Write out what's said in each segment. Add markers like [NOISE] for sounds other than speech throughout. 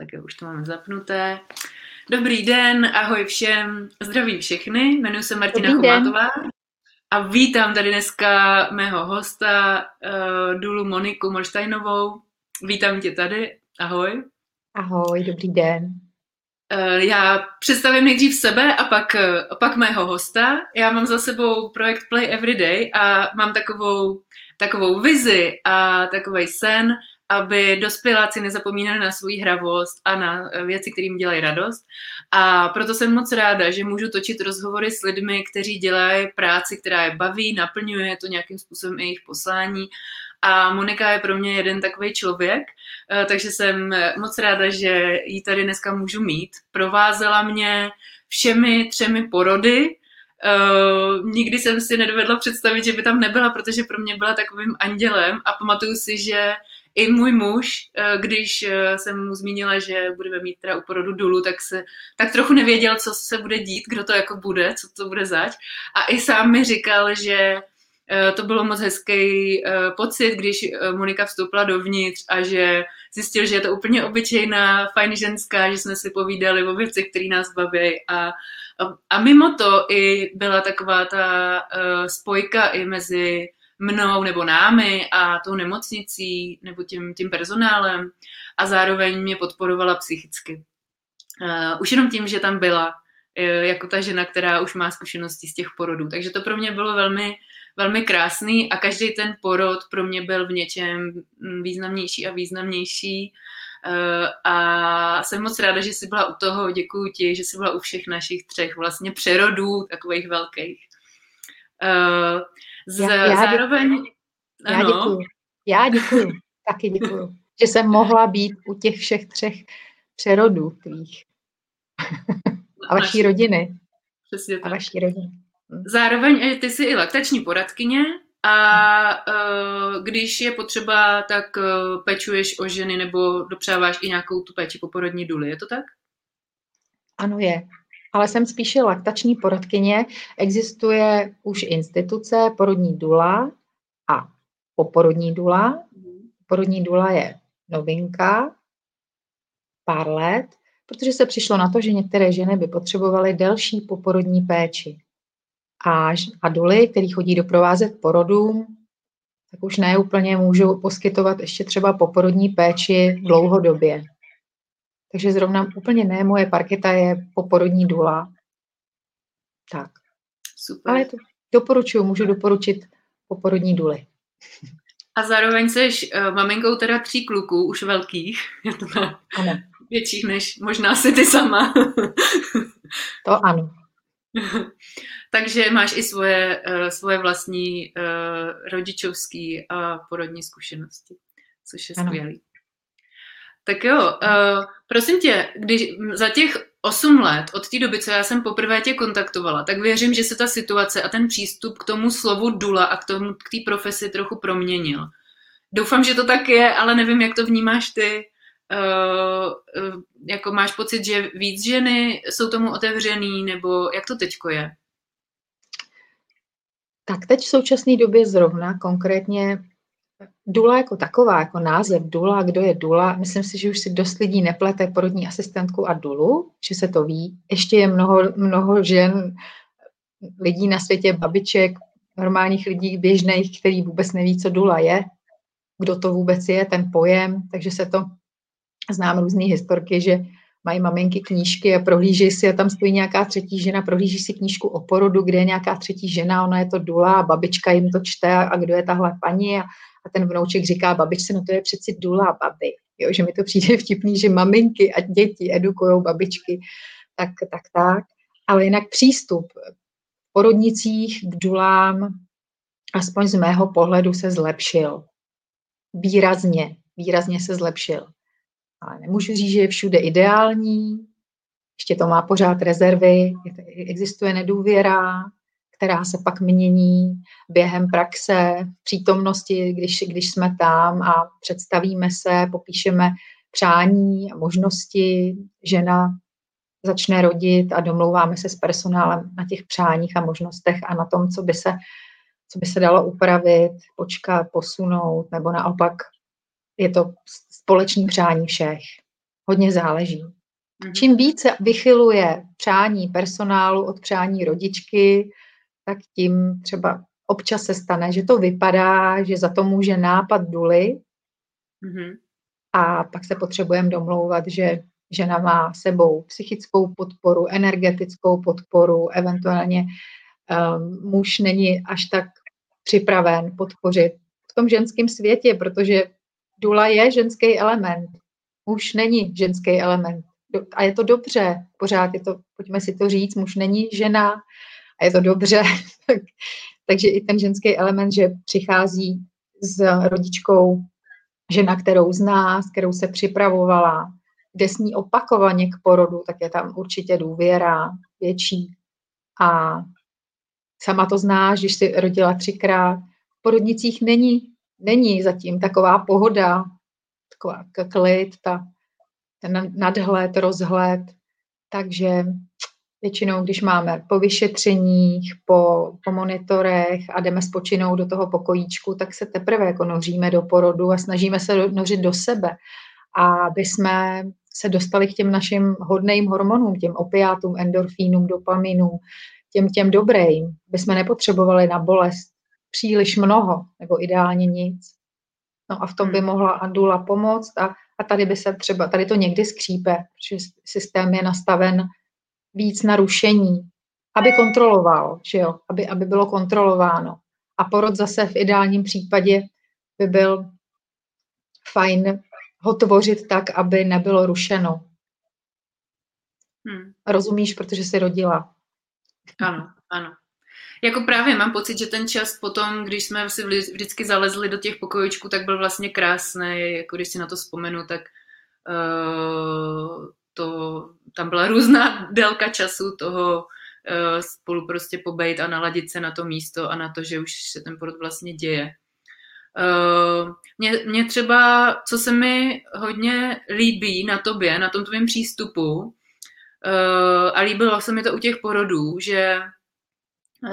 Tak jo, už to máme zapnuté. Dobrý den, ahoj všem, zdravím všechny, jmenuji se Martina Dobrý Chomátová den. a vítám tady dneska mého hosta uh, Dulu Moniku Molštajnovou. Vítám tě tady, ahoj. Ahoj, dobrý den. Uh, já představím nejdřív sebe a pak, uh, pak mého hosta. Já mám za sebou projekt Play Everyday a mám takovou, takovou vizi a takový sen, aby dospěláci nezapomínali na svou hravost a na věci, kterým dělají radost. A proto jsem moc ráda, že můžu točit rozhovory s lidmi, kteří dělají práci, která je baví, naplňuje to nějakým způsobem jejich poslání. A Monika je pro mě jeden takový člověk, eh, takže jsem moc ráda, že ji tady dneska můžu mít. Provázela mě všemi třemi porody, Uh, nikdy jsem si nedovedla představit, že by tam nebyla, protože pro mě byla takovým andělem a pamatuju si, že i můj muž, eh, když eh, jsem mu zmínila, že budeme mít teda u porodu dulu, tak, se, tak trochu nevěděl, co se bude dít, kdo to jako bude, co to bude zač. A i sám mi říkal, že eh, to bylo moc hezký pocit, když Monika vstoupila dovnitř a že zjistil, že je to úplně obyčejná, fajn ženská, že jsme si povídali o věci, které nás baví a, a mimo to i byla taková ta spojka i mezi mnou nebo námi a tou nemocnicí nebo tím, tím personálem a zároveň mě podporovala psychicky. Uh, už jenom tím, že tam byla uh, jako ta žena, která už má zkušenosti z těch porodů. Takže to pro mě bylo velmi, velmi krásný a každý ten porod pro mě byl v něčem významnější a významnější. Uh, a jsem moc ráda, že jsi byla u toho, děkuji ti, že jsi byla u všech našich třech vlastně přerodů, takových velkých. Z, já, já zároveň... Děkuji. Já děkuji. Já děkuji. Taky děkuji. [LAUGHS] Že jsem mohla být u těch všech třech přerodů tvých. A vaší rodiny. Přesně tak. A vaší rodiny. Hm. Zároveň eh, ty jsi i laktační poradkyně a uh, když je potřeba, tak uh, pečuješ o ženy nebo dopřáváš i nějakou tu péči po porodní důli, je to tak? Ano, je ale jsem spíše laktační poradkyně. Existuje už instituce porodní dula a poporodní dula. Porodní dula je novinka, pár let, protože se přišlo na to, že některé ženy by potřebovaly delší poporodní péči. A, a duly, který chodí doprovázet porodům, tak už neúplně můžou poskytovat ještě třeba poporodní péči dlouhodobě. Takže zrovna úplně ne, moje parketa je poporodní dula. Tak. Super. Ale to doporučuju, můžu doporučit poporodní duly. A zároveň jsi uh, maminkou teda tří kluků, už velkých. [LAUGHS] Je to ano. Větších než možná si ty sama. [LAUGHS] to ano. Takže máš i svoje, uh, svoje vlastní uh, rodičovské a porodní zkušenosti, což je skvělé. Tak jo, uh, prosím tě, když za těch 8 let od té doby, co já jsem poprvé tě kontaktovala, tak věřím, že se ta situace a ten přístup k tomu slovu dula a k tomu, k té profesi trochu proměnil. Doufám, že to tak je, ale nevím, jak to vnímáš ty. Uh, uh, jako máš pocit, že víc ženy jsou tomu otevřený, nebo jak to teďko je? Tak teď v současné době zrovna konkrétně Dula jako taková, jako název Dula, kdo je Dula, myslím si, že už si dost lidí neplete porodní asistentku a Dulu, že se to ví. Ještě je mnoho, mnoho žen, lidí na světě, babiček, normálních lidí běžných, který vůbec neví, co Dula je, kdo to vůbec je, ten pojem, takže se to, znám různé historky, že mají maminky knížky a prohlíží si a tam stojí nějaká třetí žena, prohlíží si knížku o porodu, kde je nějaká třetí žena, ona je to Dula a babička jim to čte a kdo je tahle paní a a ten vnouček říká babičce, no to je přeci dula babi. Jo, že mi to přijde vtipný, že maminky a děti edukují babičky, tak, tak, tak. Ale jinak přístup v porodnicích k dulám, aspoň z mého pohledu, se zlepšil. Výrazně, výrazně se zlepšil. Ale nemůžu říct, že je všude ideální, ještě to má pořád rezervy, existuje nedůvěra, která se pak mění během praxe, přítomnosti, když, když jsme tam a představíme se, popíšeme přání a možnosti, žena začne rodit a domlouváme se s personálem na těch přáních a možnostech a na tom, co by se, co by se dalo upravit, počkat, posunout, nebo naopak je to společný přání všech. hodně záleží. Mhm. Čím více vychyluje přání personálu od přání rodičky, tak tím třeba občas se stane, že to vypadá, že za to může nápad duly mm-hmm. a pak se potřebujeme domlouvat, že žena má sebou psychickou podporu, energetickou podporu, eventuálně um, muž není až tak připraven podpořit v tom ženském světě, protože dula je ženský element. Muž není ženský element. A je to dobře, pořád je to, pojďme si to říct, muž není žena a je to dobře. [LAUGHS] Takže i ten ženský element, že přichází s rodičkou žena, kterou zná, s kterou se připravovala, jde s ní opakovaně k porodu, tak je tam určitě důvěra větší. A sama to znáš, když jsi rodila třikrát. V porodnicích není, není zatím taková pohoda, taková klid, ta, ten nadhled, rozhled. Takže většinou, když máme po vyšetřeních, po, po monitorech a jdeme spočinout do toho pokojíčku, tak se teprve jako noříme do porodu a snažíme se nořit do sebe, aby jsme se dostali k těm našim hodným hormonům, těm opiátům, endorfínům, dopaminům, těm těm dobrým, aby jsme nepotřebovali na bolest příliš mnoho, nebo ideálně nic. No a v tom by hmm. mohla Andula pomoct a, a tady by se třeba, tady to někdy skřípe, protože systém je nastaven víc na rušení, aby kontroloval, že jo, aby, aby bylo kontrolováno. A porod zase v ideálním případě by byl fajn ho tvořit tak, aby nebylo rušeno. Hmm. Rozumíš, protože jsi rodila. Ano, ano. Jako právě mám pocit, že ten čas potom, když jsme si vždycky zalezli do těch pokojičků, tak byl vlastně krásný, jako když si na to vzpomenu, tak uh, to, tam byla různá délka času toho uh, spolu prostě pobejt a naladit se na to místo a na to, že už se ten porod vlastně děje. Uh, mě, mě třeba, co se mi hodně líbí na tobě, na tom tvém přístupu, uh, a líbilo se mi to u těch porodů, že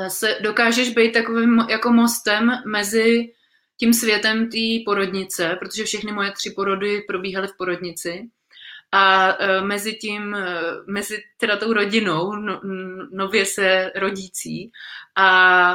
se dokážeš být takovým jako mostem mezi tím světem té porodnice, protože všechny moje tři porody probíhaly v porodnici, a uh, mezi tím, uh, mezi teda tou rodinou, no, nově se rodící a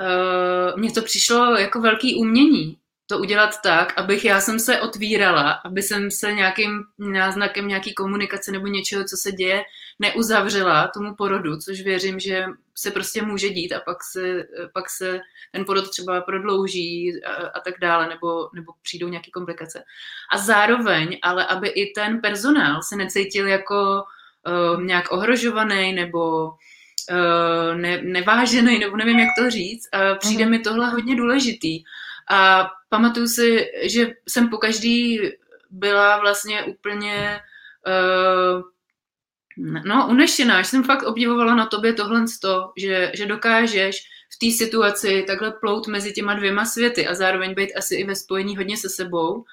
uh, mně to přišlo jako velký umění, to udělat tak, abych já jsem se otvírala, aby jsem se nějakým náznakem nějaký komunikace nebo něčeho, co se děje, neuzavřela tomu porodu, což věřím, že se prostě může dít a pak se, pak se ten porod třeba prodlouží a, a tak dále, nebo, nebo přijdou nějaké komplikace. A zároveň, ale aby i ten personál se necítil jako uh, nějak ohrožovaný nebo uh, ne, nevážený, nebo nevím, jak to říct. Uh, přijde mm. mi tohle hodně důležitý. A pamatuju si, že jsem po každý byla vlastně úplně uh, no, unešená, že jsem fakt obdivovala na tobě tohle, že, že dokážeš v té situaci takhle plout mezi těma dvěma světy a zároveň být asi i ve spojení hodně se sebou, uh,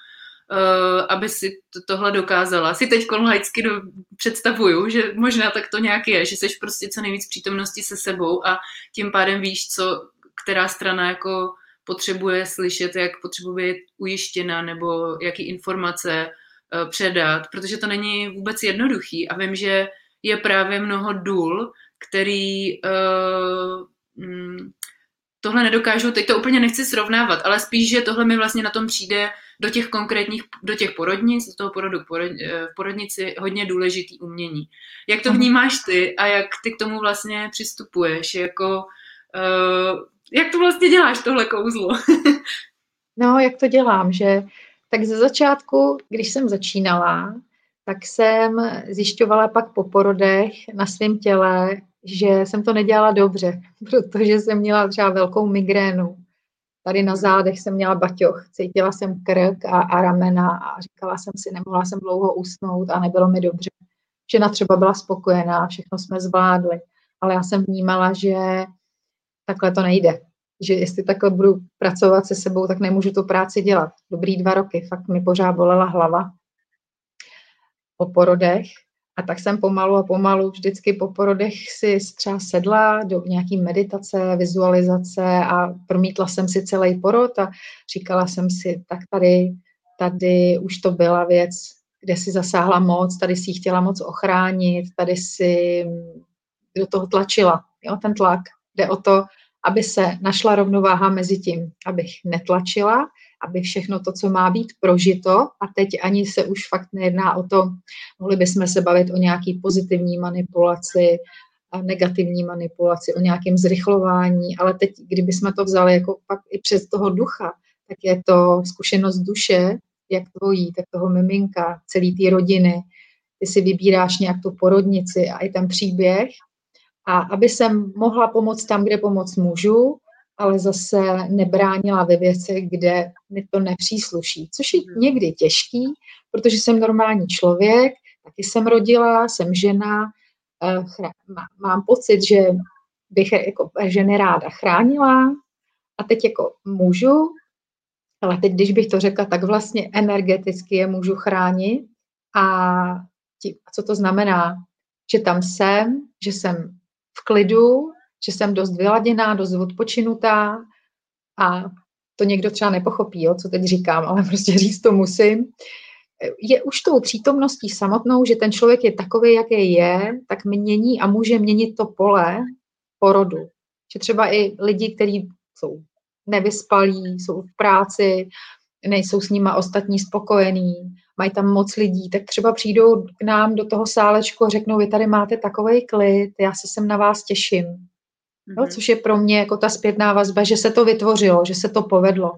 aby si to, tohle dokázala. Si teď laicky do, představuju, že možná tak to nějak je, že jsi prostě co nejvíc přítomnosti se sebou a tím pádem víš, co která strana jako potřebuje slyšet, jak potřebuje být ujištěna nebo jaký informace předat, protože to není vůbec jednoduchý a vím, že je právě mnoho důl, který uh, tohle nedokážu, teď to úplně nechci srovnávat, ale spíš, že tohle mi vlastně na tom přijde do těch konkrétních, do těch porodnic, do toho porodu porod, eh, v porodnici hodně důležitý umění. Jak to mhm. vnímáš ty a jak ty k tomu vlastně přistupuješ, jako jak to vlastně děláš, tohle kouzlo? [LAUGHS] no, jak to dělám, že tak ze začátku, když jsem začínala, tak jsem zjišťovala pak po porodech na svém těle, že jsem to nedělala dobře, [LAUGHS] protože jsem měla třeba velkou migrénu. Tady na zádech jsem měla baťoch, cítila jsem krk a, a ramena a říkala jsem si, nemohla jsem dlouho usnout a nebylo mi dobře. Žena třeba byla spokojená, všechno jsme zvládli, ale já jsem vnímala, že takhle to nejde. Že jestli takhle budu pracovat se sebou, tak nemůžu tu práci dělat. Dobrý dva roky, fakt mi pořád bolela hlava po porodech. A tak jsem pomalu a pomalu vždycky po porodech si třeba sedla do nějaký meditace, vizualizace a promítla jsem si celý porod a říkala jsem si, tak tady, tady už to byla věc kde si zasáhla moc, tady si chtěla moc ochránit, tady si do toho tlačila. Jo, ten tlak jde o to, aby se našla rovnováha mezi tím, abych netlačila, aby všechno to, co má být prožito, a teď ani se už fakt nejedná o to, mohli bychom se bavit o nějaký pozitivní manipulaci, a negativní manipulaci, o nějakém zrychlování, ale teď, kdyby jsme to vzali jako pak i přes toho ducha, tak je to zkušenost duše, jak tvojí, tak toho miminka, celý té rodiny. Ty si vybíráš nějak tu porodnici a i ten příběh. A aby jsem mohla pomoct tam, kde pomoct můžu, ale zase nebránila ve věci, kde mi to nepřísluší. Což je hmm. někdy těžký, protože jsem normální člověk, taky jsem rodila, jsem žena, eh, mám pocit, že bych jako ženy ráda chránila a teď jako můžu, ale teď, když bych to řekla, tak vlastně energeticky je můžu chránit a tí, co to znamená? Že tam jsem, že jsem v klidu, že jsem dost vyladěná, dost odpočinutá a to někdo třeba nepochopí, jo, co teď říkám, ale [LAUGHS] prostě říct to musím. Je už tou přítomností samotnou, že ten člověk je takový, jaký je, tak mění a může měnit to pole porodu. Že třeba i lidi, kteří jsou nevyspalí, jsou v práci, nejsou s nima ostatní spokojení, mají tam moc lidí, tak třeba přijdou k nám do toho sálečku a řeknou, vy tady máte takový klid, já se sem na vás těším. Mm-hmm. Jo, což je pro mě jako ta zpětná vazba, že se to vytvořilo, že se to povedlo.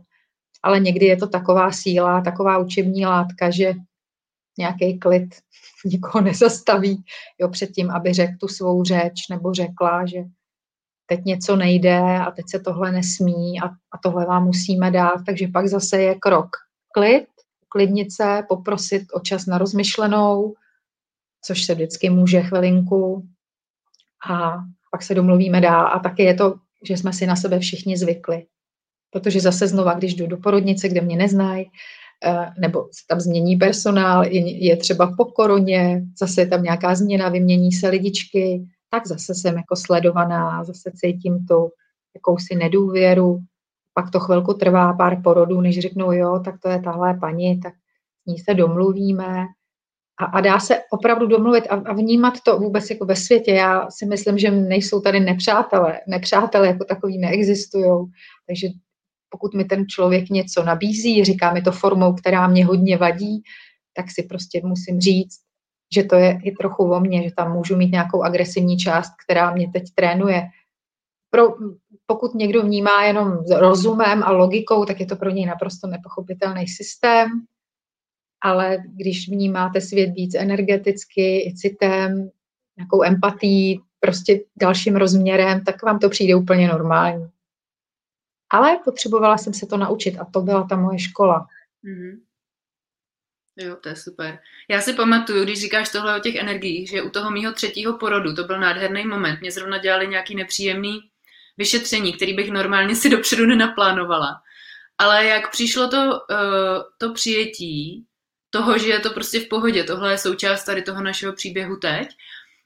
Ale někdy je to taková síla, taková učební látka, že nějaký klid [LAUGHS] nikoho nezastaví jo, před tím, aby řekl tu svou řeč nebo řekla, že teď něco nejde a teď se tohle nesmí a, a tohle vám musíme dát. Takže pak zase je krok klid, uklidnit se, poprosit o čas na rozmyšlenou, což se vždycky může chvilinku a pak se domluvíme dál. A taky je to, že jsme si na sebe všichni zvykli. Protože zase znova, když jdu do porodnice, kde mě neznají, eh, nebo se tam změní personál, je třeba po koroně, zase je tam nějaká změna, vymění se lidičky, tak zase jsem jako sledovaná, zase cítím tu jakousi nedůvěru, pak to chvilku trvá pár porodů, než řeknou, jo, tak to je tahle paní, tak s ní se domluvíme. A, a dá se opravdu domluvit a, a vnímat to vůbec jako ve světě. Já si myslím, že nejsou tady nepřátelé. Nepřátelé jako takový neexistují. Takže pokud mi ten člověk něco nabízí, říká mi to formou, která mě hodně vadí, tak si prostě musím říct, že to je i trochu o mně, že tam můžu mít nějakou agresivní část, která mě teď trénuje. Pro, pokud někdo vnímá jenom rozumem a logikou, tak je to pro něj naprosto nepochopitelný systém, ale když vnímáte svět víc energeticky, i citem, nějakou empatí, prostě dalším rozměrem, tak vám to přijde úplně normální. Ale potřebovala jsem se to naučit a to byla ta moje škola. Mm-hmm. Jo, to je super. Já si pamatuju, když říkáš tohle o těch energiích, že u toho mýho třetího porodu to byl nádherný moment. Mě zrovna dělali nějaký nepříjemný vyšetření, který bych normálně si dopředu nenaplánovala. Ale jak přišlo to, uh, to přijetí toho, že je to prostě v pohodě, tohle je součást tady toho našeho příběhu teď,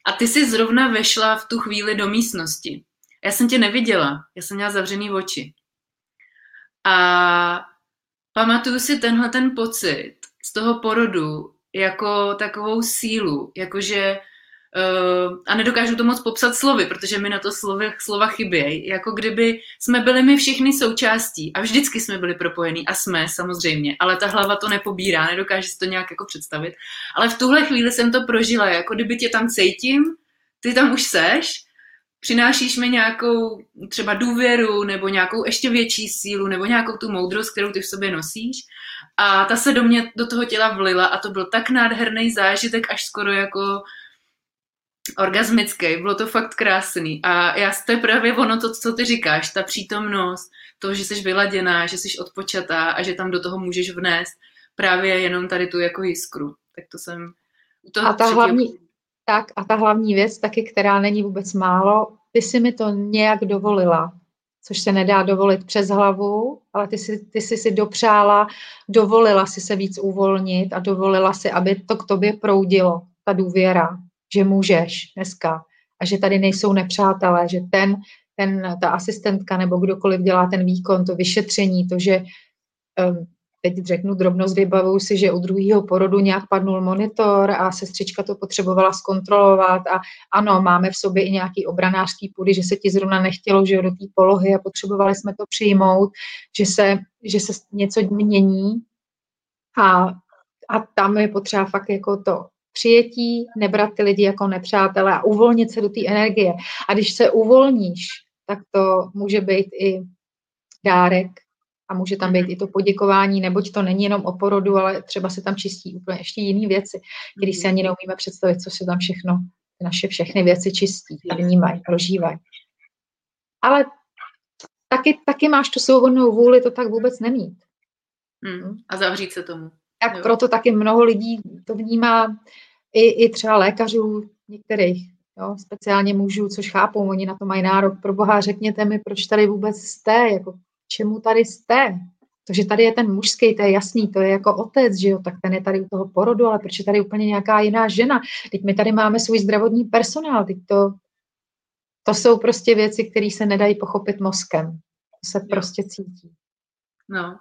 a ty si zrovna vešla v tu chvíli do místnosti. Já jsem tě neviděla, já jsem měla zavřený oči. A pamatuju si tenhle ten pocit, z toho porodu jako takovou sílu, jakože a nedokážu to moc popsat slovy, protože mi na to slovy, slova chybějí, jako kdyby jsme byli my všichni součástí a vždycky jsme byli propojení a jsme samozřejmě, ale ta hlava to nepobírá, nedokáže si to nějak jako představit, ale v tuhle chvíli jsem to prožila, jako kdyby tě tam cítím, ty tam už seš, přinášíš mi nějakou třeba důvěru nebo nějakou ještě větší sílu nebo nějakou tu moudrost, kterou ty v sobě nosíš. A ta se do mě, do toho těla vlila a to byl tak nádherný zážitek, až skoro jako orgasmický. Bylo to fakt krásný. A já, to je právě ono, to, co ty říkáš, ta přítomnost, to, že jsi vyladěná, že jsi odpočatá a že tam do toho můžeš vnést právě jenom tady tu jako jiskru. Tak to jsem u toho a ta hlavní, tak a ta hlavní věc taky, která není vůbec málo, ty si mi to nějak dovolila což se nedá dovolit přes hlavu, ale ty si, ty si si dopřála, dovolila si se víc uvolnit a dovolila si, aby to k tobě proudilo, ta důvěra, že můžeš dneska a že tady nejsou nepřátelé, že ten, ten, ta asistentka nebo kdokoliv dělá ten výkon, to vyšetření, to, že um, teď řeknu drobnost, vybavuju si, že u druhého porodu nějak padnul monitor a sestřička to potřebovala zkontrolovat a ano, máme v sobě i nějaký obranářský půdy, že se ti zrovna nechtělo, že do té polohy a potřebovali jsme to přijmout, že se, že se něco mění. A, a tam je potřeba fakt jako to přijetí, nebrat ty lidi jako nepřátelé a uvolnit se do té energie. A když se uvolníš, tak to může být i dárek a může tam být mhm. i to poděkování, neboť to není jenom o porodu, ale třeba se tam čistí úplně ještě jiné věci, když si mhm. ani neumíme představit, co se tam všechno, naše všechny věci čistí a vnímají, prožívají. Ale taky, taky máš tu svobodnou vůli to tak vůbec nemít. Hmm. A zavřít se tomu. Tak jo. proto taky mnoho lidí to vnímá, i, i třeba lékařů některých, jo, speciálně mužů, což chápou, oni na to mají nárok. Pro boha řekněte mi, proč tady vůbec jste, jako čemu tady jste? To, že tady je ten mužský, to je jasný, to je jako otec, že jo, tak ten je tady u toho porodu, ale proč je tady úplně nějaká jiná žena? Teď my tady máme svůj zdravotní personál, teď to, to jsou prostě věci, které se nedají pochopit mozkem. To se prostě cítí. No.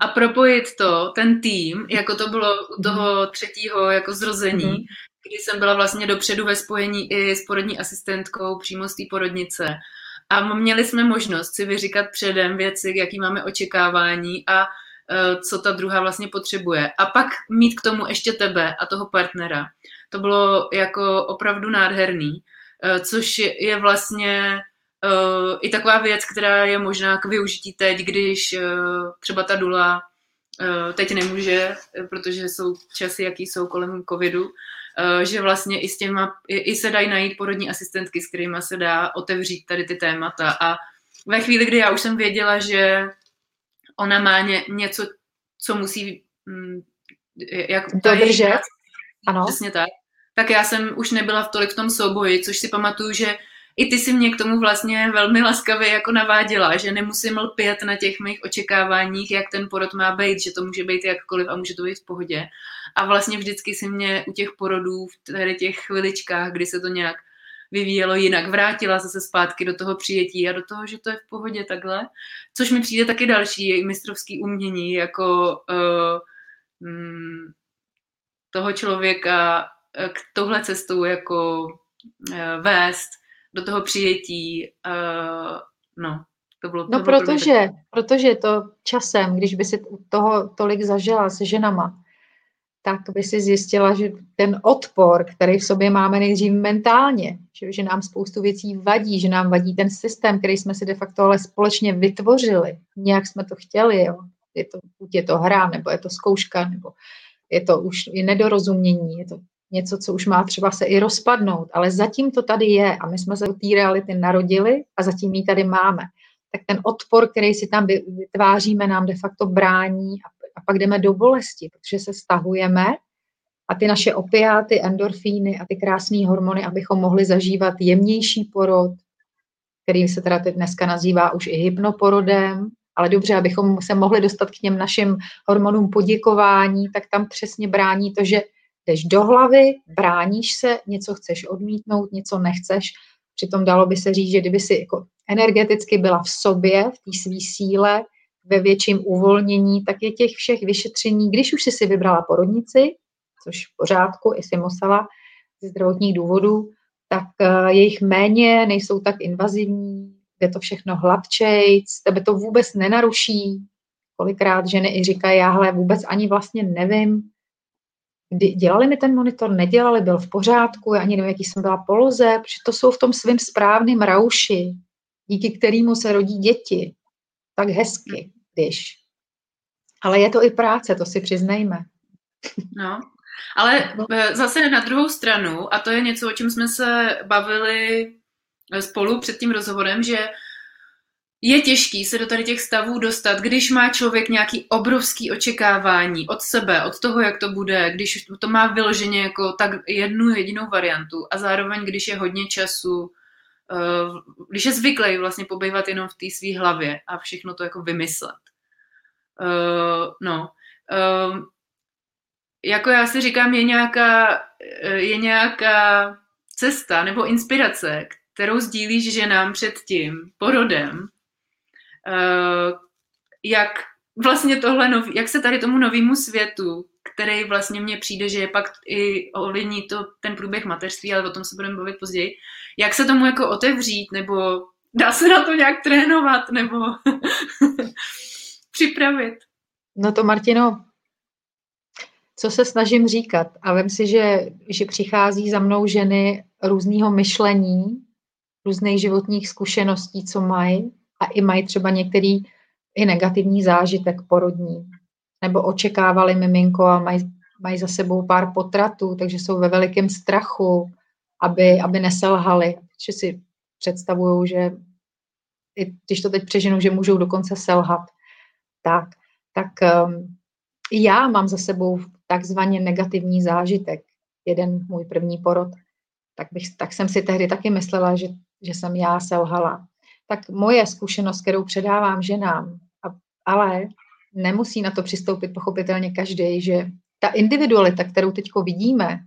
A propojit to, ten tým, jako to bylo u toho třetího jako zrození, mm-hmm. kdy jsem byla vlastně dopředu ve spojení i s porodní asistentkou přímo z té porodnice a měli jsme možnost si vyříkat předem věci, jaký máme očekávání a uh, co ta druhá vlastně potřebuje. A pak mít k tomu ještě tebe a toho partnera. To bylo jako opravdu nádherný, uh, což je vlastně uh, i taková věc, která je možná k využití teď, když uh, třeba ta dula uh, teď nemůže, protože jsou časy, jaký jsou kolem covidu, že vlastně i s těma, i, i se dají najít porodní asistentky, s kterými se dá otevřít tady ty témata a ve chvíli, kdy já už jsem věděla, že ona má ně, něco, co musí mm, jak dodržet, ano. přesně tak, tak já jsem už nebyla v tolik v tom souboji, což si pamatuju, že i ty si mě k tomu vlastně velmi laskavě jako naváděla, že nemusím lpět na těch mých očekáváních, jak ten porod má být, že to může být jakkoliv a může to být v pohodě. A vlastně vždycky si mě u těch porodů, v tady těch chviličkách, kdy se to nějak vyvíjelo jinak, vrátila zase zpátky do toho přijetí a do toho, že to je v pohodě takhle. Což mi přijde taky další mistrovský umění, jako uh, mm, toho člověka uh, k tohle cestou jako uh, vést do toho přijetí. Uh, no, to bylo, to no bylo protože, protože to časem, když by si toho tolik zažila se ženama, tak by si zjistila, že ten odpor, který v sobě máme nejdřív mentálně, že, že nám spoustu věcí vadí, že nám vadí ten systém, který jsme si de facto ale společně vytvořili. Nějak jsme to chtěli, jo. Je to, je to hra, nebo je to zkouška, nebo je to už i nedorozumění, je to něco, co už má třeba se i rozpadnout, ale zatím to tady je a my jsme se do té reality narodili a zatím ji tady máme. Tak ten odpor, který si tam vytváříme, nám de facto brání a, a pak jdeme do bolesti, protože se stahujeme a ty naše opiáty, endorfíny a ty krásné hormony, abychom mohli zažívat jemnější porod, který se teda teď dneska nazývá už i hypnoporodem, ale dobře, abychom se mohli dostat k těm našim hormonům poděkování, tak tam přesně brání to, že jdeš do hlavy, bráníš se, něco chceš odmítnout, něco nechceš. Přitom dalo by se říct, že kdyby si jako energeticky byla v sobě, v té své síle, ve větším uvolnění, tak je těch všech vyšetření, když už jsi si vybrala porodnici, což v pořádku, i si musela ze zdravotních důvodů, tak uh, jejich méně, nejsou tak invazivní, je to všechno hladčejc, tebe to vůbec nenaruší. Kolikrát ženy i říkají, já vůbec ani vlastně nevím, dělali mi ten monitor, nedělali, byl v pořádku, já ani nevím, jaký jsem byla poloze, protože to jsou v tom svým správným rauši, díky kterému se rodí děti. Tak hezky, když. Ale je to i práce, to si přiznejme. No, ale e, zase na druhou stranu, a to je něco, o čem jsme se bavili spolu před tím rozhovorem, že je těžký se do tady těch stavů dostat, když má člověk nějaký obrovský očekávání od sebe, od toho, jak to bude, když to má vyloženě jako tak jednu jedinou variantu a zároveň, když je hodně času, eh, když je zvyklý vlastně pobývat jenom v té své hlavě a všechno to jako vymyslet. Eh, no, eh, jako já si říkám, je nějaká, je nějaká cesta nebo inspirace, kterou sdílíš ženám před tím porodem, jak vlastně tohle nový, jak se tady tomu novému světu, který vlastně mně přijde, že je pak i ovlivní to ten průběh mateřství, ale o tom se budeme bavit později, jak se tomu jako otevřít, nebo dá se na to nějak trénovat, nebo [LAUGHS] připravit. No to Martino, co se snažím říkat. A vím si, že, že přichází za mnou ženy různého myšlení, různých životních zkušeností, co mají a i mají třeba některý i negativní zážitek porodní. Nebo očekávali miminko a mají, mají za sebou pár potratů, takže jsou ve velikém strachu, aby, aby neselhali. Že si představují, že i když to teď přeženu, že můžou dokonce selhat. Tak, tak um, já mám za sebou takzvaně negativní zážitek, jeden můj první porod, tak, bych, tak jsem si tehdy taky myslela, že, že jsem já selhala. Tak moje zkušenost, kterou předávám ženám, a, ale nemusí na to přistoupit pochopitelně každý, že ta individualita, kterou teď vidíme,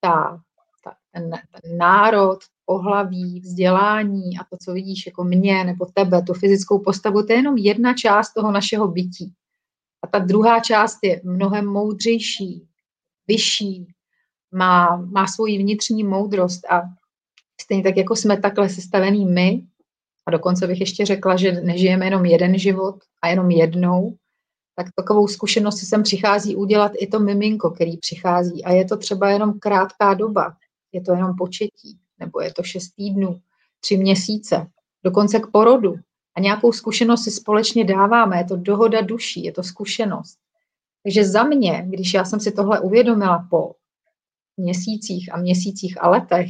ta, ta, ten, ten národ, pohlaví, vzdělání a to, co vidíš jako mě nebo tebe, tu fyzickou postavu, to je jenom jedna část toho našeho bytí. A ta druhá část je mnohem moudřejší, vyšší, má, má svoji vnitřní moudrost a stejně tak, jako jsme takhle sestavený my, a dokonce bych ještě řekla, že nežijeme jenom jeden život a jenom jednou, tak takovou zkušenost sem přichází udělat i to miminko, který přichází. A je to třeba jenom krátká doba, je to jenom početí, nebo je to šest týdnů, tři měsíce, dokonce k porodu a nějakou zkušenost si společně dáváme. Je to dohoda duší, je to zkušenost. Takže za mě, když já jsem si tohle uvědomila po měsících a měsících a letech,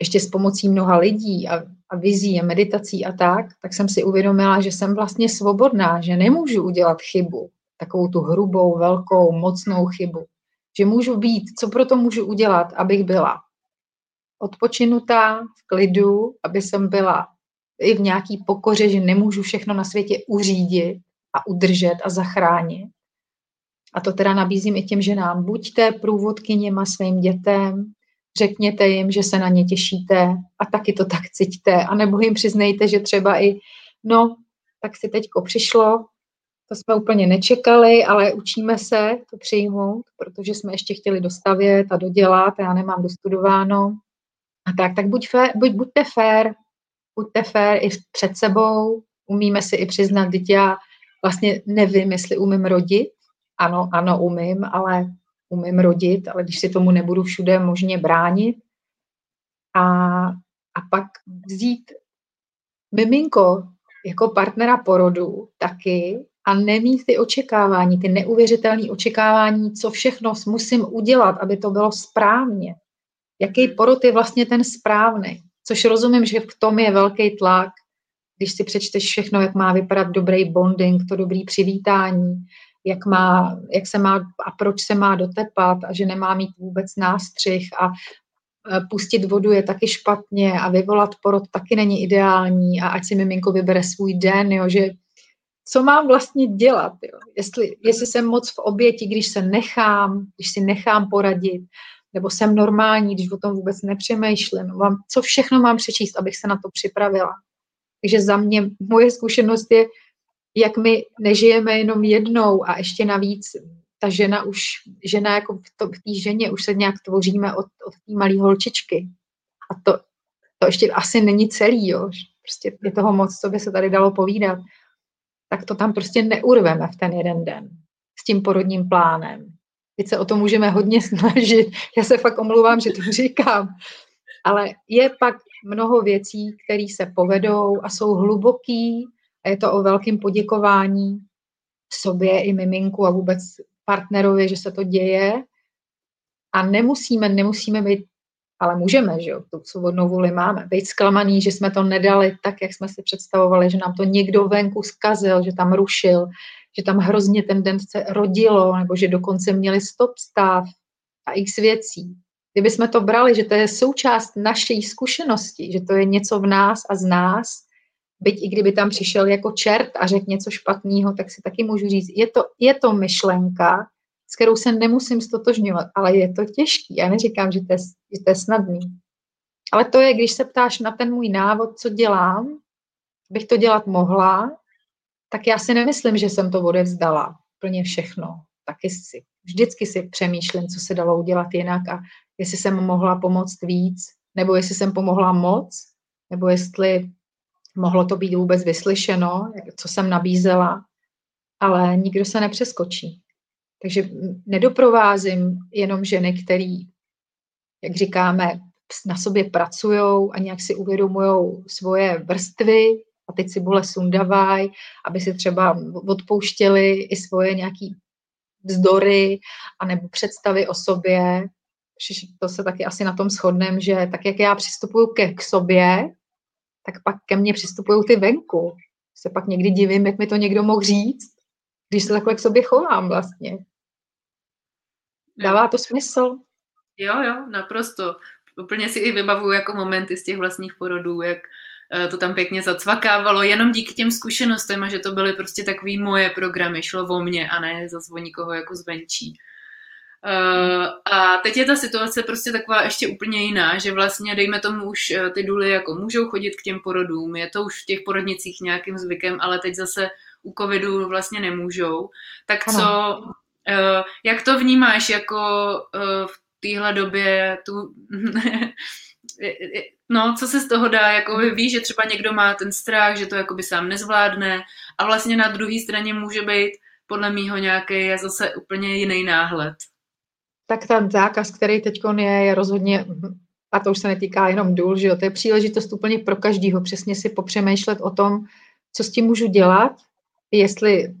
ještě s pomocí mnoha lidí a, a vizí a meditací a tak, tak jsem si uvědomila, že jsem vlastně svobodná, že nemůžu udělat chybu, takovou tu hrubou, velkou, mocnou chybu. Že můžu být, co proto můžu udělat, abych byla odpočinutá, v klidu, aby jsem byla i v nějaký pokoře, že nemůžu všechno na světě uřídit a udržet a zachránit. A to teda nabízím i těm ženám. Buďte průvodkyněma svým dětem, řekněte jim, že se na ně těšíte a taky to tak cítíte. A nebo jim přiznejte, že třeba i, no, tak si teďko přišlo, to jsme úplně nečekali, ale učíme se to přijmout, protože jsme ještě chtěli dostavět a dodělat já nemám dostudováno. A tak, tak buď fér, buď, buďte fér, buďte fér i před sebou, umíme si i přiznat, že já vlastně nevím, jestli umím rodit. Ano, ano, umím, ale umím rodit, ale když si tomu nebudu všude možně bránit. A, a pak vzít miminko jako partnera porodu taky a nemít ty očekávání, ty neuvěřitelné očekávání, co všechno musím udělat, aby to bylo správně. Jaký porod je vlastně ten správný. Což rozumím, že v tom je velký tlak, když si přečteš všechno, jak má vypadat dobrý bonding, to dobrý přivítání, jak, má, jak se má a proč se má dotepat a že nemá mít vůbec nástřih a e, pustit vodu je taky špatně a vyvolat porod taky není ideální a ať si miminko vybere svůj den, jo, že co mám vlastně dělat, jo? Jestli, jestli jsem moc v oběti, když se nechám, když si nechám poradit, nebo jsem normální, když o tom vůbec nepřemýšlím, mám, co všechno mám přečíst, abych se na to připravila. Takže za mě moje zkušenost je, jak my nežijeme jenom jednou a ještě navíc ta žena už, žena jako v, to, v té ženě už se nějak tvoříme od, od té malé holčičky. A to, to ještě asi není celý, jo. Prostě je toho moc, co by se tady dalo povídat. Tak to tam prostě neurveme v ten jeden den s tím porodním plánem. Teď se o to můžeme hodně [LAUGHS] snažit. Já se fakt omlouvám, že to říkám. Ale je pak mnoho věcí, které se povedou a jsou hluboký a je to o velkém poděkování sobě i miminku a vůbec partnerovi, že se to děje. A nemusíme, nemusíme být, ale můžeme, že jo, tu svobodnou vůli máme, být zklamaný, že jsme to nedali tak, jak jsme si představovali, že nám to někdo venku zkazil, že tam rušil, že tam hrozně ten den se rodilo, nebo že dokonce měli stop stav a x věcí. Kdyby jsme to brali, že to je součást naší zkušenosti, že to je něco v nás a z nás, byť i kdyby tam přišel jako čert a řekl něco špatného, tak si taky můžu říct, je to, je to myšlenka, s kterou se nemusím stotožňovat, ale je to těžký. Já neříkám, že to je, že to je snadný. Ale to je, když se ptáš na ten můj návod, co dělám, bych to dělat mohla, tak já si nemyslím, že jsem to odevzdala plně všechno. Taky si, vždycky si přemýšlím, co se dalo udělat jinak a jestli jsem mohla pomoct víc, nebo jestli jsem pomohla moc, nebo jestli mohlo to být vůbec vyslyšeno, co jsem nabízela, ale nikdo se nepřeskočí. Takže nedoprovázím jenom ženy, které, jak říkáme, na sobě pracují a nějak si uvědomují svoje vrstvy a teď si bole sundavají, aby si třeba odpouštěli i svoje nějaký vzdory anebo představy o sobě. To se taky asi na tom shodneme, že tak, jak já přistupuju ke k sobě, tak pak ke mně přistupují ty venku. Se pak někdy divím, jak mi to někdo mohl říct, když se takhle k sobě chovám vlastně. Dává to smysl? Jo, jo, naprosto. Úplně si i vybavuju jako momenty z těch vlastních porodů, jak eh, to tam pěkně zacvakávalo, jenom díky těm zkušenostem a že to byly prostě takový moje programy, šlo o mě a ne zase o nikoho jako zvenčí. Uh, a teď je ta situace prostě taková ještě úplně jiná, že vlastně dejme tomu už eh, ty důly jako můžou chodit k těm porodům, je to už v těch porodnicích nějakým zvykem, ale teď zase u covidu vlastně nemůžou. Tak co, uh, jak to vnímáš jako uh, v téhle době tu... [LAUGHS] no, co se z toho dá, jako ví, že třeba někdo má ten strach, že to jakoby sám nezvládne a vlastně na druhé straně může být podle mýho nějaký zase úplně jiný náhled tak ten zákaz, který teď je, je rozhodně, a to už se netýká jenom důl, že jo, to je příležitost úplně pro každýho, přesně si popřemýšlet o tom, co s tím můžu dělat, jestli,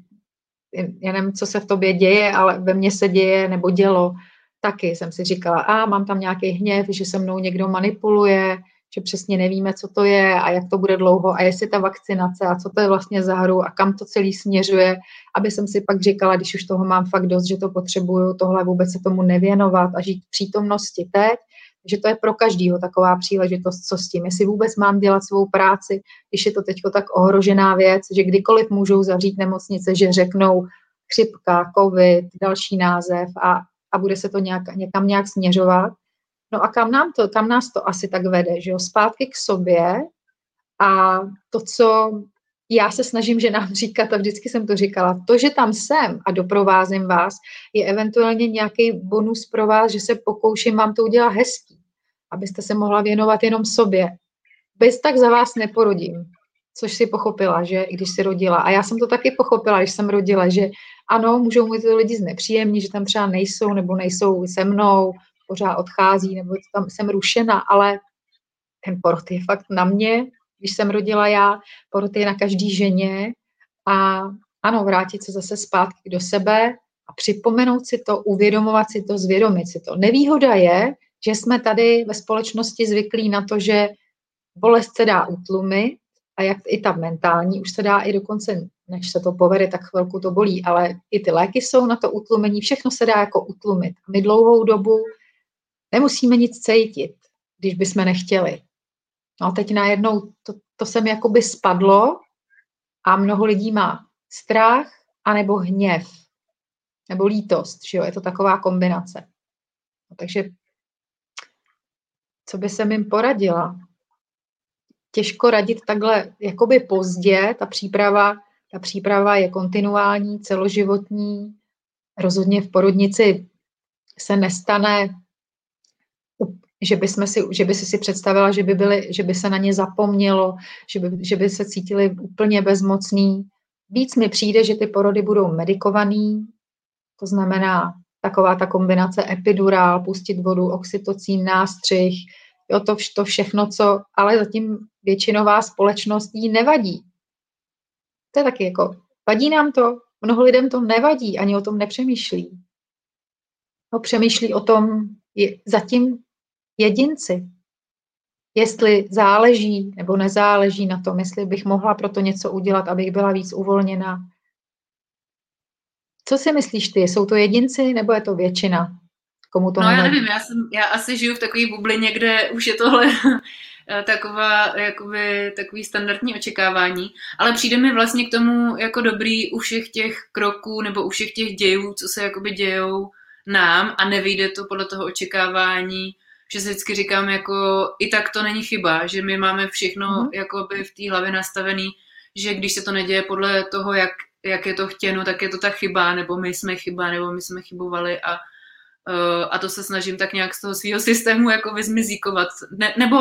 já nevím, co se v tobě děje, ale ve mně se děje nebo dělo, taky jsem si říkala, a mám tam nějaký hněv, že se mnou někdo manipuluje, že přesně nevíme, co to je a jak to bude dlouho a jestli ta vakcinace a co to je vlastně za hru a kam to celý směřuje, aby jsem si pak říkala, když už toho mám fakt dost, že to potřebuju, tohle vůbec se tomu nevěnovat a žít v přítomnosti teď, že to je pro každýho taková příležitost, co s tím, jestli vůbec mám dělat svou práci, když je to teď tak ohrožená věc, že kdykoliv můžou zavřít nemocnice, že řeknou chřipka, covid, další název a, a bude se to nějak, někam nějak směřovat, No a kam, nám to, kam nás to asi tak vede, že jo? Zpátky k sobě a to, co já se snažím, že nám [LAUGHS] říkat, a vždycky jsem to říkala, to, že tam jsem a doprovázím vás, je eventuálně nějaký bonus pro vás, že se pokouším vám to udělat hezký, abyste se mohla věnovat jenom sobě. Bez tak za vás neporodím, což si pochopila, že když si rodila. A já jsem to taky pochopila, když jsem rodila, že ano, můžou mi ty lidi znepříjemnit, že tam třeba nejsou nebo nejsou se mnou, pořád odchází, nebo tam jsem rušena, ale ten porod je fakt na mě, když jsem rodila já, porod je na každý ženě a ano, vrátit se zase zpátky do sebe a připomenout si to, uvědomovat si to, zvědomit si to. Nevýhoda je, že jsme tady ve společnosti zvyklí na to, že bolest se dá utlumit a jak i ta mentální, už se dá i dokonce, než se to povede, tak chvilku to bolí, ale i ty léky jsou na to utlumení, všechno se dá jako utlumit. My dlouhou dobu Nemusíme nic cítit, když bychom nechtěli. No a teď najednou to, to se mi jakoby spadlo a mnoho lidí má strach anebo hněv nebo lítost, že jo, je to taková kombinace. No, takže co by se jim poradila? Těžko radit takhle jakoby pozdě, ta příprava, ta příprava je kontinuální, celoživotní, rozhodně v porodnici se nestane že by, si, že by si si představila, že by, byly, že by se na ně zapomnělo, že by, že by se cítili úplně bezmocný. Víc mi přijde, že ty porody budou medikovaný, to znamená taková ta kombinace epidurál, pustit vodu, oxytocín, nástřih, jo, to, to všechno, co, ale zatím většinová společnost jí nevadí. To je taky jako, vadí nám to, mnoho lidem to nevadí, ani o tom nepřemýšlí. No, přemýšlí o tom, je, zatím jedinci. Jestli záleží nebo nezáleží na tom, jestli bych mohla pro to něco udělat, abych byla víc uvolněná. Co si myslíš ty? Jsou to jedinci nebo je to většina? Komu to no nevadí? já nevím, já, jsem, já asi žiju v takové bublině, kde už je tohle [LAUGHS] taková, jakoby, takový standardní očekávání, ale přijde mi vlastně k tomu jako dobrý u všech těch kroků nebo u všech těch dějů, co se jakoby dějou nám a nevyjde to podle toho očekávání, že si vždycky říkám, jako i tak to není chyba, že my máme všechno mm-hmm. jakoby v té hlavě nastavený, že když se to neděje podle toho, jak, jak je to chtěno, tak je to ta chyba, nebo my jsme chyba, nebo my jsme chybovali a Uh, a to se snažím tak nějak z toho svého systému jako vyzmizíkovat. Ne, nebo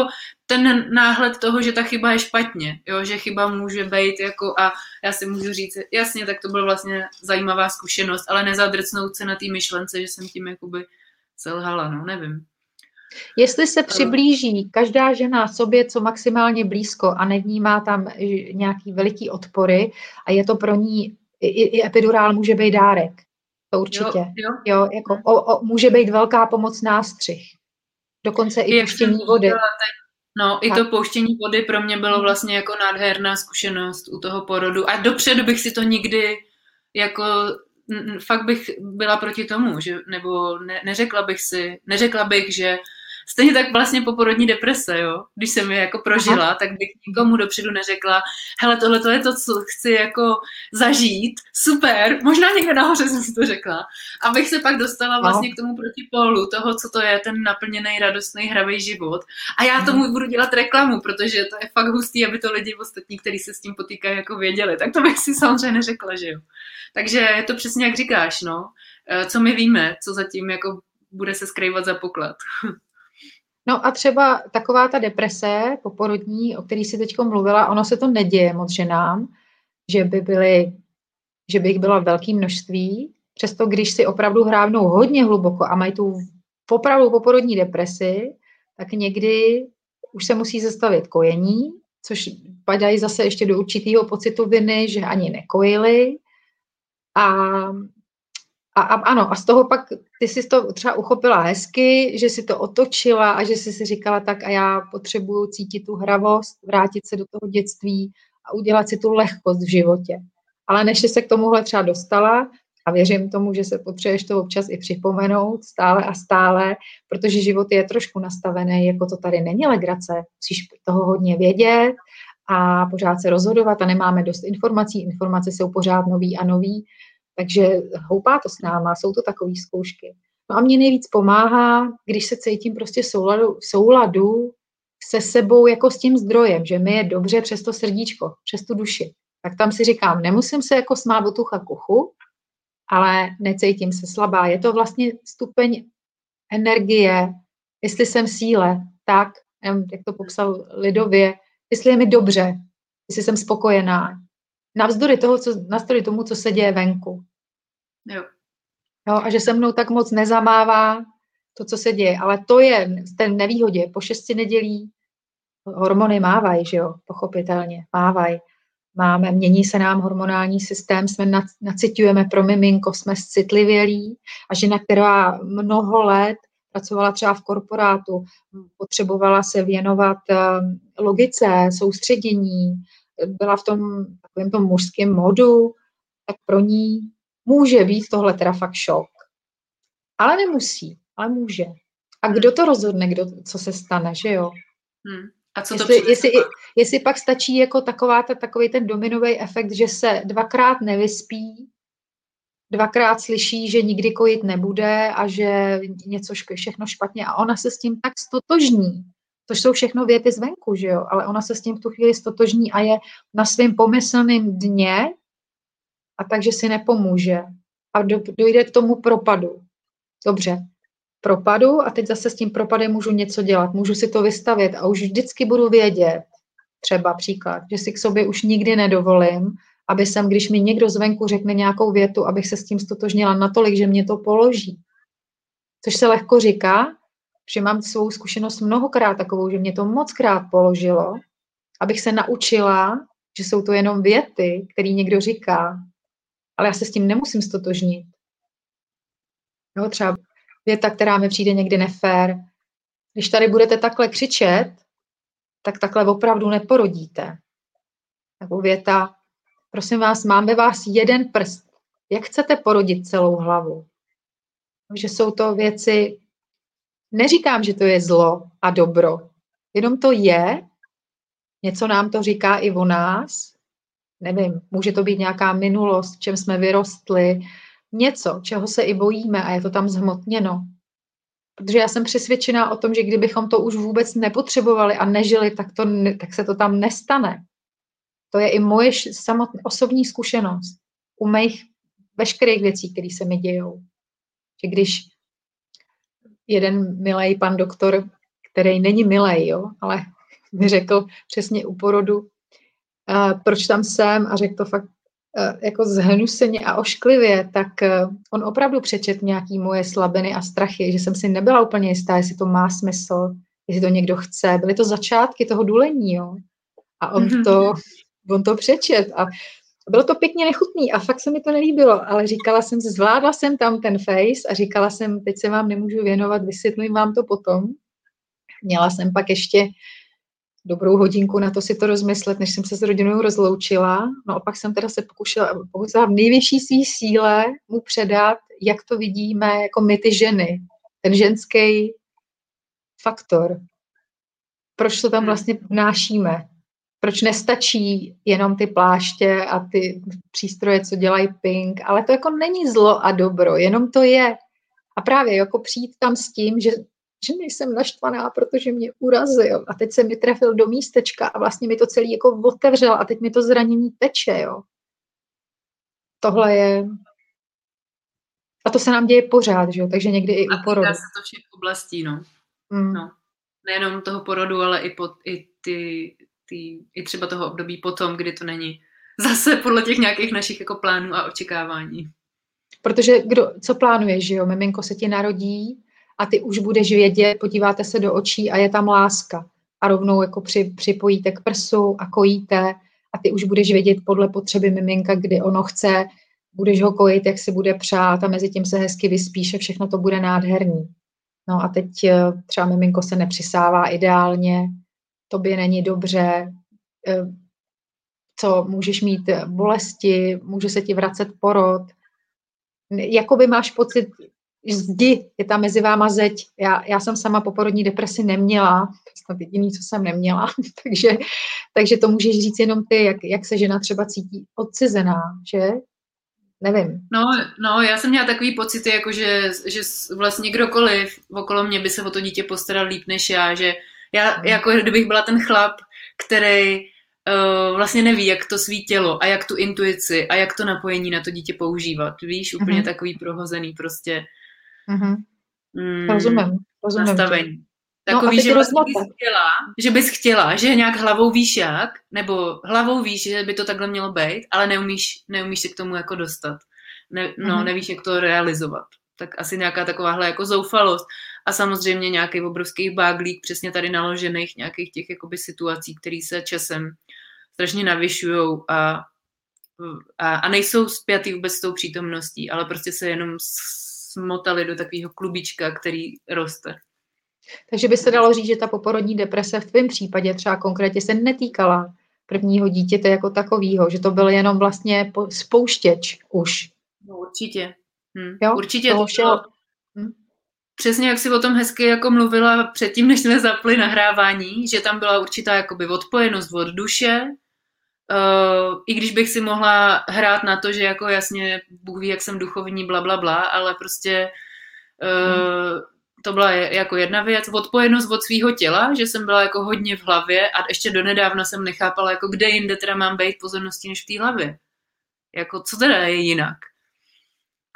ten náhled toho, že ta chyba je špatně, jo, že chyba může být jako a já si můžu říct, jasně, tak to byla vlastně zajímavá zkušenost, ale nezadrcnout se na té myšlence, že jsem tím jakoby selhala, no, nevím. Jestli se přiblíží každá žena sobě co maximálně blízko a nevnímá tam nějaký veliký odpory a je to pro ní, i, i epidurál může být dárek. To určitě. Jo, jo. jo jako o, o, může být velká pomoc nástřih. Dokonce i pouštění vody. No, i to pouštění vody pro mě bylo vlastně jako nádherná zkušenost u toho porodu. A dopředu bych si to nikdy jako fakt bych byla proti tomu, že, nebo ne, neřekla bych si, neřekla bych, že Stejně tak vlastně po porodní deprese, jo. Když jsem je jako prožila, Aha. tak bych nikomu dopředu neřekla, hele, tohle to je to, co chci jako zažít, super, možná někde nahoře jsem si to řekla, abych se pak dostala vlastně k tomu protipólu toho, co to je ten naplněný, radostný, hravý život. A já tomu budu dělat reklamu, protože to je fakt hustý, aby to lidi ostatní, kteří se s tím potýkají, jako věděli. Tak to bych si samozřejmě neřekla, že jo. Takže je to přesně jak říkáš, no. Eh, co my víme, co zatím jako bude se skrývat za poklad. [LAUGHS] No a třeba taková ta deprese poporodní, o který si teď mluvila, ono se to neděje moc ženám, že by byly, že by jich byla velké množství. Přesto, když si opravdu hrávnou hodně hluboko a mají tu opravdu poporodní depresi, tak někdy už se musí zastavit kojení, což padají zase ještě do určitého pocitu viny, že ani nekojili. A a, a ano, a z toho pak ty jsi to třeba uchopila hezky, že si to otočila a že jsi si říkala tak a já potřebuju cítit tu hravost, vrátit se do toho dětství a udělat si tu lehkost v životě. Ale než jsi se k tomuhle třeba dostala, a věřím tomu, že se potřebuješ to občas i připomenout stále a stále, protože život je trošku nastavený, jako to tady není legrace. Musíš toho hodně vědět a pořád se rozhodovat a nemáme dost informací. Informace jsou pořád nový a nový. Takže houpá to s náma, jsou to takové zkoušky. No a mě nejvíc pomáhá, když se cítím prostě v souladu, souladu se sebou jako s tím zdrojem, že mi je dobře přes to srdíčko, přes tu duši. Tak tam si říkám, nemusím se jako smát do tucha kuchu, ale necítím se slabá. Je to vlastně stupeň energie, jestli jsem síle, tak, jak to popsal lidově, jestli je mi dobře, jestli jsem spokojená, navzdory, toho, co, navzdory tomu, co se děje venku. Jo. jo. A že se mnou tak moc nezamává to, co se děje. Ale to je ten nevýhodě. Po šesti nedělí hormony mávají, že jo, pochopitelně, mávají. Máme, mění se nám hormonální systém, jsme nacitujeme pro miminko, jsme citlivělí a žena, která mnoho let pracovala třeba v korporátu, potřebovala se věnovat ehm, logice, soustředění, byla v tom takovém tom mužském modu, tak pro ní může být tohle teda fakt šok. Ale nemusí, ale může. A kdo to rozhodne, kdo, co se stane, že jo? Hmm. A co to jestli, jestli, jestli pak stačí jako taková ta, takový ten dominový efekt, že se dvakrát nevyspí, dvakrát slyší, že nikdy kojit nebude a že něco všechno špatně a ona se s tím tak stotožní, Což jsou všechno věty zvenku, že jo? Ale ona se s tím v tu chvíli stotožní a je na svém pomyslném dně a takže si nepomůže. A do, dojde k tomu propadu. Dobře, propadu a teď zase s tím propadem můžu něco dělat. Můžu si to vystavit a už vždycky budu vědět, třeba příklad, že si k sobě už nikdy nedovolím, aby jsem, když mi někdo zvenku řekne nějakou větu, abych se s tím stotožnila natolik, že mě to položí. Což se lehko říká, že mám svou zkušenost mnohokrát takovou, že mě to moc krát položilo, abych se naučila, že jsou to jenom věty, které někdo říká, ale já se s tím nemusím stotožnit. Jo, třeba věta, která mi přijde někdy nefér. Když tady budete takhle křičet, tak takhle opravdu neporodíte. Nebo věta, prosím vás, mám ve vás jeden prst. Jak chcete porodit celou hlavu? Že jsou to věci, Neříkám, že to je zlo a dobro, jenom to je, něco nám to říká i o nás, nevím, může to být nějaká minulost, čem jsme vyrostli, něco, čeho se i bojíme a je to tam zhmotněno. Protože já jsem přesvědčená o tom, že kdybychom to už vůbec nepotřebovali a nežili, tak, to, tak se to tam nestane. To je i moje samotná osobní zkušenost u mých veškerých věcí, které se mi dějou. Že když jeden milý pan doktor, který není milý, jo, ale [LAUGHS] mi řekl přesně u porodu, uh, proč tam jsem a řekl to fakt uh, jako zhnuseně a ošklivě, tak uh, on opravdu přečet nějaký moje slabiny a strachy, že jsem si nebyla úplně jistá, jestli to má smysl, jestli to někdo chce. Byly to začátky toho důlení, jo. A on mm-hmm. to, on to přečet a bylo to pěkně nechutný a fakt se mi to nelíbilo, ale říkala jsem, zvládla jsem tam ten face a říkala jsem, teď se vám nemůžu věnovat, vysvětlím vám to potom. Měla jsem pak ještě dobrou hodinku na to si to rozmyslet, než jsem se s rodinou rozloučila. No a pak jsem teda se pokušela, pokusila v největší svý síle mu předat, jak to vidíme jako my ty ženy. Ten ženský faktor. Proč to tam hmm. vlastně vnášíme? Proč nestačí jenom ty pláště a ty přístroje, co dělají pink, ale to jako není zlo a dobro, jenom to je. A právě jako přijít tam s tím, že, že nejsem naštvaná, protože mě urazil a teď se mi trefil do místečka a vlastně mi to celý jako otevřel a teď mi to zranění teče, jo. Tohle je... A to se nám děje pořád, že jo, takže někdy i u porodu. A se to všech oblastí, no. Mm. no. Nejenom toho porodu, ale i, pod, i ty tý, i třeba toho období potom, kdy to není zase podle těch nějakých našich jako plánů a očekávání. Protože kdo, co plánuješ, že jo? Miminko se ti narodí a ty už budeš vědět, podíváte se do očí a je tam láska. A rovnou jako při, připojíte k prsu a kojíte a ty už budeš vědět podle potřeby miminka, kdy ono chce, budeš ho kojit, jak si bude přát a mezi tím se hezky vyspíše, všechno to bude nádherný. No a teď eh, třeba miminko se nepřisává ideálně, tobě není dobře, eh, co můžeš mít bolesti, může se ti vracet porod. Jakoby máš pocit zdi, je tam mezi váma zeď. Já, já jsem sama po porodní depresi neměla, to je jediný, co jsem neměla, [LAUGHS] takže, takže to můžeš říct jenom ty, jak, jak se žena třeba cítí odcizená, že? Nevím. No, no, já jsem měla takový pocity, jako že, že vlastně kdokoliv okolo mě by se o to dítě postaral líp než já, že já mhm. jako kdybych byla ten chlap, který uh, vlastně neví, jak to svý tělo a jak tu intuici a jak to napojení na to dítě používat. Víš, úplně mm-hmm. takový prohozený prostě. Mm-hmm. Mm, rozumím, rozumím. Nastavení. No, takový, no, že vlastně bys chtěla, že bys chtěla, že nějak hlavou víš jak, nebo hlavou víš, že by to takhle mělo být, ale neumíš, neumíš se k tomu jako dostat. Ne, no, mm-hmm. nevíš, jak to realizovat. Tak asi nějaká takováhle jako zoufalost a samozřejmě nějaký obrovský báglík přesně tady naložených nějakých těch jakoby situací, které se časem strašně navyšují a, a, a nejsou spjatý vůbec s tou přítomností, ale prostě se jenom smotali do takového klubička, který roste. Takže by se dalo říct, že ta poporodní deprese v tvém případě třeba konkrétně se netýkala prvního dítěte jako takového, že to byl jenom vlastně spouštěč už. No určitě. Hm. Jo? Určitě to bylo, hm? Přesně jak si o tom hezky jako mluvila předtím, než jsme zapli nahrávání, že tam byla určitá jakoby odpojenost od duše, Uh, I když bych si mohla hrát na to, že jako jasně Bůh ví, jak jsem duchovní, bla, bla, bla, ale prostě uh, hmm. to byla jako jedna věc. Odpojenost od svého těla, že jsem byla jako hodně v hlavě a ještě donedávna jsem nechápala, jako kde jinde teda mám být pozornosti než v té hlavě. Jako co teda je jinak?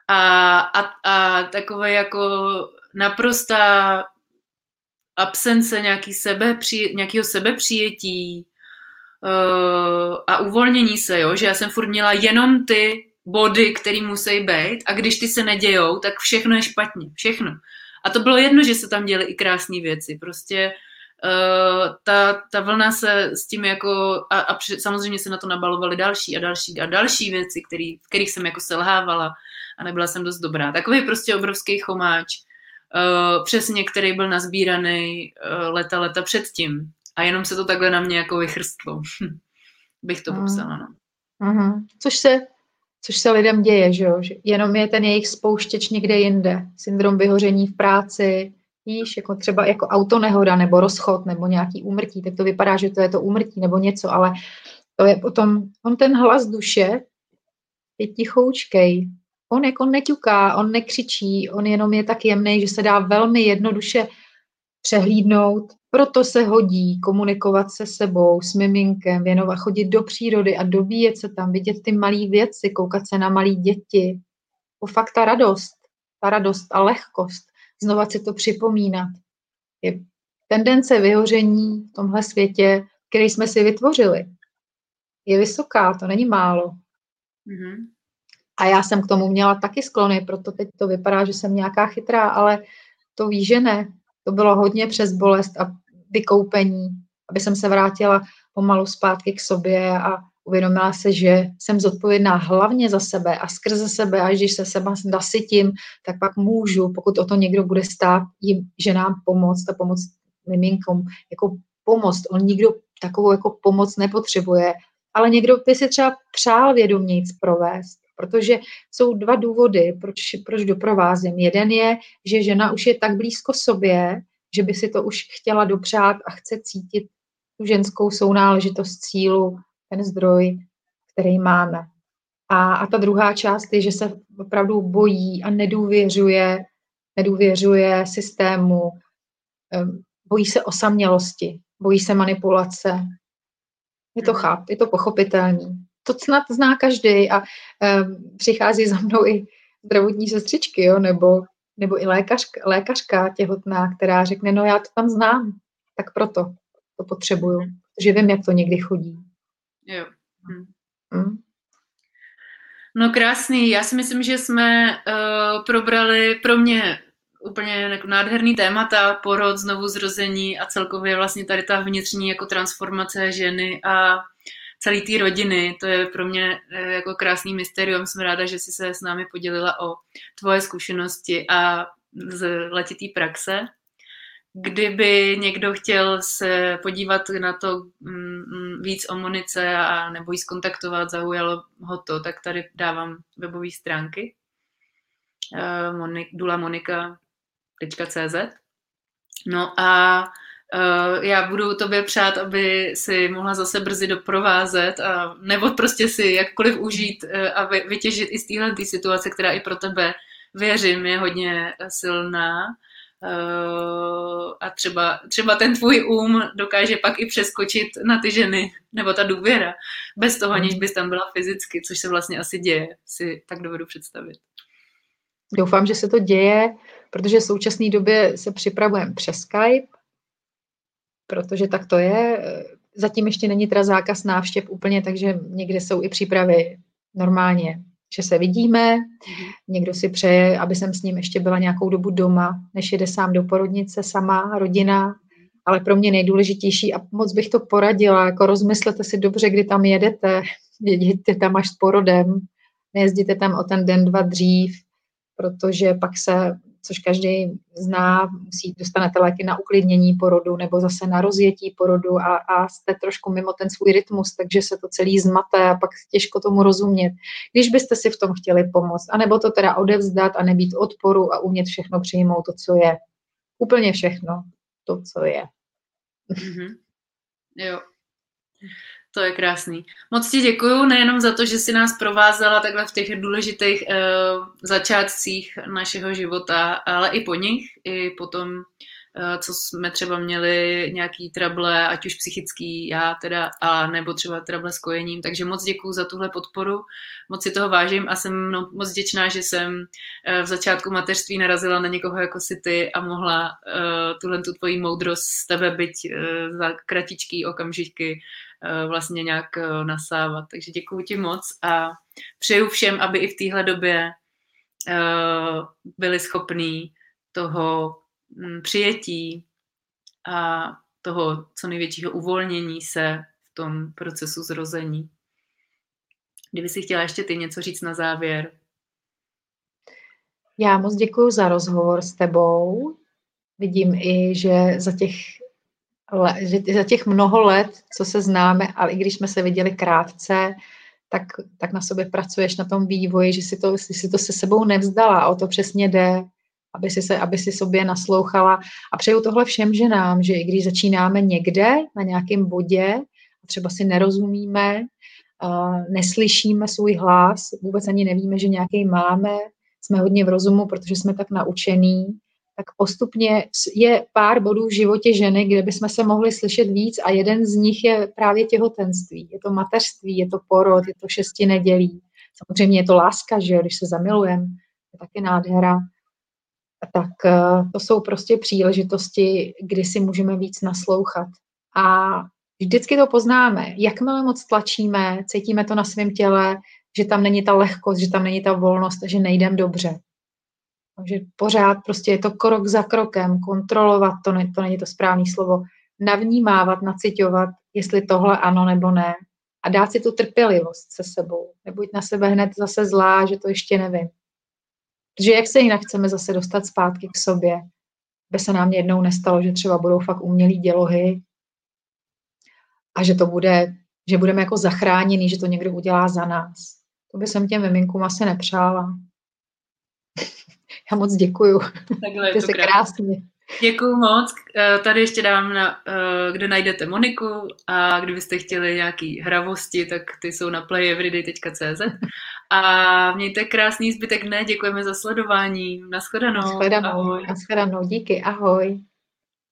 A, a, a takové jako naprostá absence nějaký sebe, nějakého sebepřijetí uh, a uvolnění se, jo? že já jsem furt měla jenom ty body, které musí být a když ty se nedějou, tak všechno je špatně, všechno. A to bylo jedno, že se tam děly i krásné věci, prostě uh, ta, ta vlna se s tím jako, a, a samozřejmě se na to nabalovaly další a další a další věci, který, kterých jsem jako selhávala a nebyla jsem dost dobrá. Takový prostě obrovský chomáč, přesně, který byl nazbíraný uh, leta, leta předtím. A jenom se to takhle na mě jako vychrstlo. [LAUGHS] Bych to popsala, no. Uh-huh. Což se což se lidem děje, že jo? Že jenom je ten jejich spouštěč někde jinde. Syndrom vyhoření v práci, víš, jako třeba jako autonehoda nebo rozchod nebo nějaký úmrtí, tak to vypadá, že to je to úmrtí nebo něco, ale to je potom, on ten hlas duše je tichoučkej, on jako neťuká, on nekřičí, on jenom je tak jemný, že se dá velmi jednoduše přehlídnout, Proto se hodí komunikovat se sebou, s miminkem, věnovat, chodit do přírody a dobíjet se tam, vidět ty malé věci, koukat se na malé děti. O fakt ta radost, ta radost a lehkost, znova si to připomínat. Je tendence vyhoření v tomhle světě, který jsme si vytvořili, je vysoká, to není málo. Mm-hmm. A já jsem k tomu měla taky sklony, proto teď to vypadá, že jsem nějaká chytrá, ale to ví, že ne. To bylo hodně přes bolest a vykoupení, aby jsem se vrátila pomalu zpátky k sobě a uvědomila se, že jsem zodpovědná hlavně za sebe a skrze sebe, a když se seba nasytím, tak pak můžu, pokud o to někdo bude stát, jim ženám pomoct a pomoct miminkům, jako pomoct. On nikdo takovou jako pomoc nepotřebuje, ale někdo by si třeba přál vědomějc provést, protože jsou dva důvody, proč, proč doprovázím. Jeden je, že žena už je tak blízko sobě, že by si to už chtěla dopřát a chce cítit tu ženskou sounáležitost cílu, ten zdroj, který máme. A, a ta druhá část je, že se opravdu bojí a nedůvěřuje, nedůvěřuje systému, bojí se osamělosti, bojí se manipulace. Je to cháp, je to pochopitelný. To snad zná každý a um, přichází za mnou i zdravotní sestřičky, jo, nebo, nebo i lékařka, lékařka těhotná, která řekne, no já to tam znám, tak proto to potřebuju, že vím, jak to někdy chodí. Jo. Hm. Hm? No krásný, já si myslím, že jsme uh, probrali pro mě úplně jako nádherný témata, porod, znovu zrození a celkově vlastně tady ta vnitřní jako transformace ženy a celé té rodiny. To je pro mě eh, jako krásný mysterium. Jsem ráda, že jsi se s námi podělila o tvoje zkušenosti a z letitý praxe. Kdyby někdo chtěl se podívat na to mm, mm, víc o Monice a nebo jí skontaktovat, zaujalo ho to, tak tady dávám webové stránky Monik, dulamonika.cz No a já budu tobě přát, aby si mohla zase brzy doprovázet a nebo prostě si jakkoliv užít uh, a vytěžit i z téhle situace, která i pro tebe, věřím, je hodně silná. Uh, a třeba, třeba ten tvůj um dokáže pak i přeskočit na ty ženy, nebo ta důvěra, bez toho, aniž bys tam byla fyzicky, což se vlastně asi děje, si tak dovedu představit. Doufám, že se to děje, protože v současné době se připravujeme přes Skype, protože tak to je. Zatím ještě není teda zákaz návštěv úplně, takže někde jsou i přípravy normálně že se vidíme, mhm. někdo si přeje, aby jsem s ním ještě byla nějakou dobu doma, než jede sám do porodnice sama, rodina, ale pro mě nejdůležitější a moc bych to poradila, jako rozmyslete si dobře, kdy tam jedete, [LAUGHS] jeděte tam až s porodem, nejezdíte tam o ten den, dva dřív, protože pak se což každý zná, musí, dostanete léky na uklidnění porodu nebo zase na rozjetí porodu a, a jste trošku mimo ten svůj rytmus, takže se to celý zmate a pak těžko tomu rozumět. Když byste si v tom chtěli pomoct, anebo to teda odevzdat a nebýt odporu a umět všechno přijmout to, co je. Úplně všechno, to, co je. Mm-hmm. Jo. To je krásný. Moc ti děkuju nejenom za to, že jsi nás provázela takhle v těch důležitých uh, začátcích našeho života, ale i po nich, i potom, uh, co jsme třeba měli nějaký trable, ať už psychický, já teda, a nebo třeba trable s kojením. Takže moc děkuju za tuhle podporu, moc si toho vážím a jsem no, moc děčná, že jsem uh, v začátku mateřství narazila na někoho jako si ty a mohla uh, tuhle tu tvoji moudrost z tebe byť uh, za kratičký okamžiky Eh, vlastně nějak eh, nasávat. Takže děkuji ti moc a přeju všem, aby i v téhle době eh, byli schopní toho mm, přijetí a toho co největšího uvolnění se v tom procesu zrození. Kdyby si chtěla ještě ty něco říct na závěr. Já moc děkuji za rozhovor s tebou. Vidím i, že za těch že za těch mnoho let, co se známe, ale i když jsme se viděli krátce, tak, tak na sobě pracuješ na tom vývoji, že si to, si to se sebou nevzdala. O to přesně jde, aby si, se, aby si sobě naslouchala. A přeju tohle všem ženám, že i když začínáme někde, na nějakém bodě, a třeba si nerozumíme, uh, neslyšíme svůj hlas, vůbec ani nevíme, že nějaký máme, jsme hodně v rozumu, protože jsme tak naučení, tak postupně je pár bodů v životě ženy, kde bychom se mohli slyšet víc a jeden z nich je právě těhotenství. Je to mateřství, je to porod, je to šesti nedělí. Samozřejmě je to láska, že když se zamilujeme, je taky nádhera. Tak eh, to jsou prostě příležitosti, kdy si můžeme víc naslouchat. A vždycky to poznáme. Jakmile moc tlačíme, cítíme to na svém těle, že tam není ta lehkost, že tam není ta volnost, že nejdem dobře. Takže pořád prostě je to krok za krokem, kontrolovat, to, ne, to není to správné slovo, navnímávat, nacitovat, jestli tohle ano nebo ne. A dát si tu trpělivost se sebou. Nebuď na sebe hned zase zlá, že to ještě nevím. Protože jak se jinak chceme zase dostat zpátky k sobě, by se nám jednou nestalo, že třeba budou fakt umělý dělohy a že to bude, že budeme jako zachráněni, že to někdo udělá za nás. To by jsem těm miminkům asi nepřála. Já moc děkuju. Takhle je to se krásně. Děkuju moc. Eh, tady ještě dám, na, eh, kde najdete Moniku a kdybyste chtěli nějaký hravosti, tak ty jsou na playeveryday.cz. A mějte krásný zbytek dne, děkujeme za sledování. Naschledanou. Naschledanou, Naschledanou. díky, ahoj.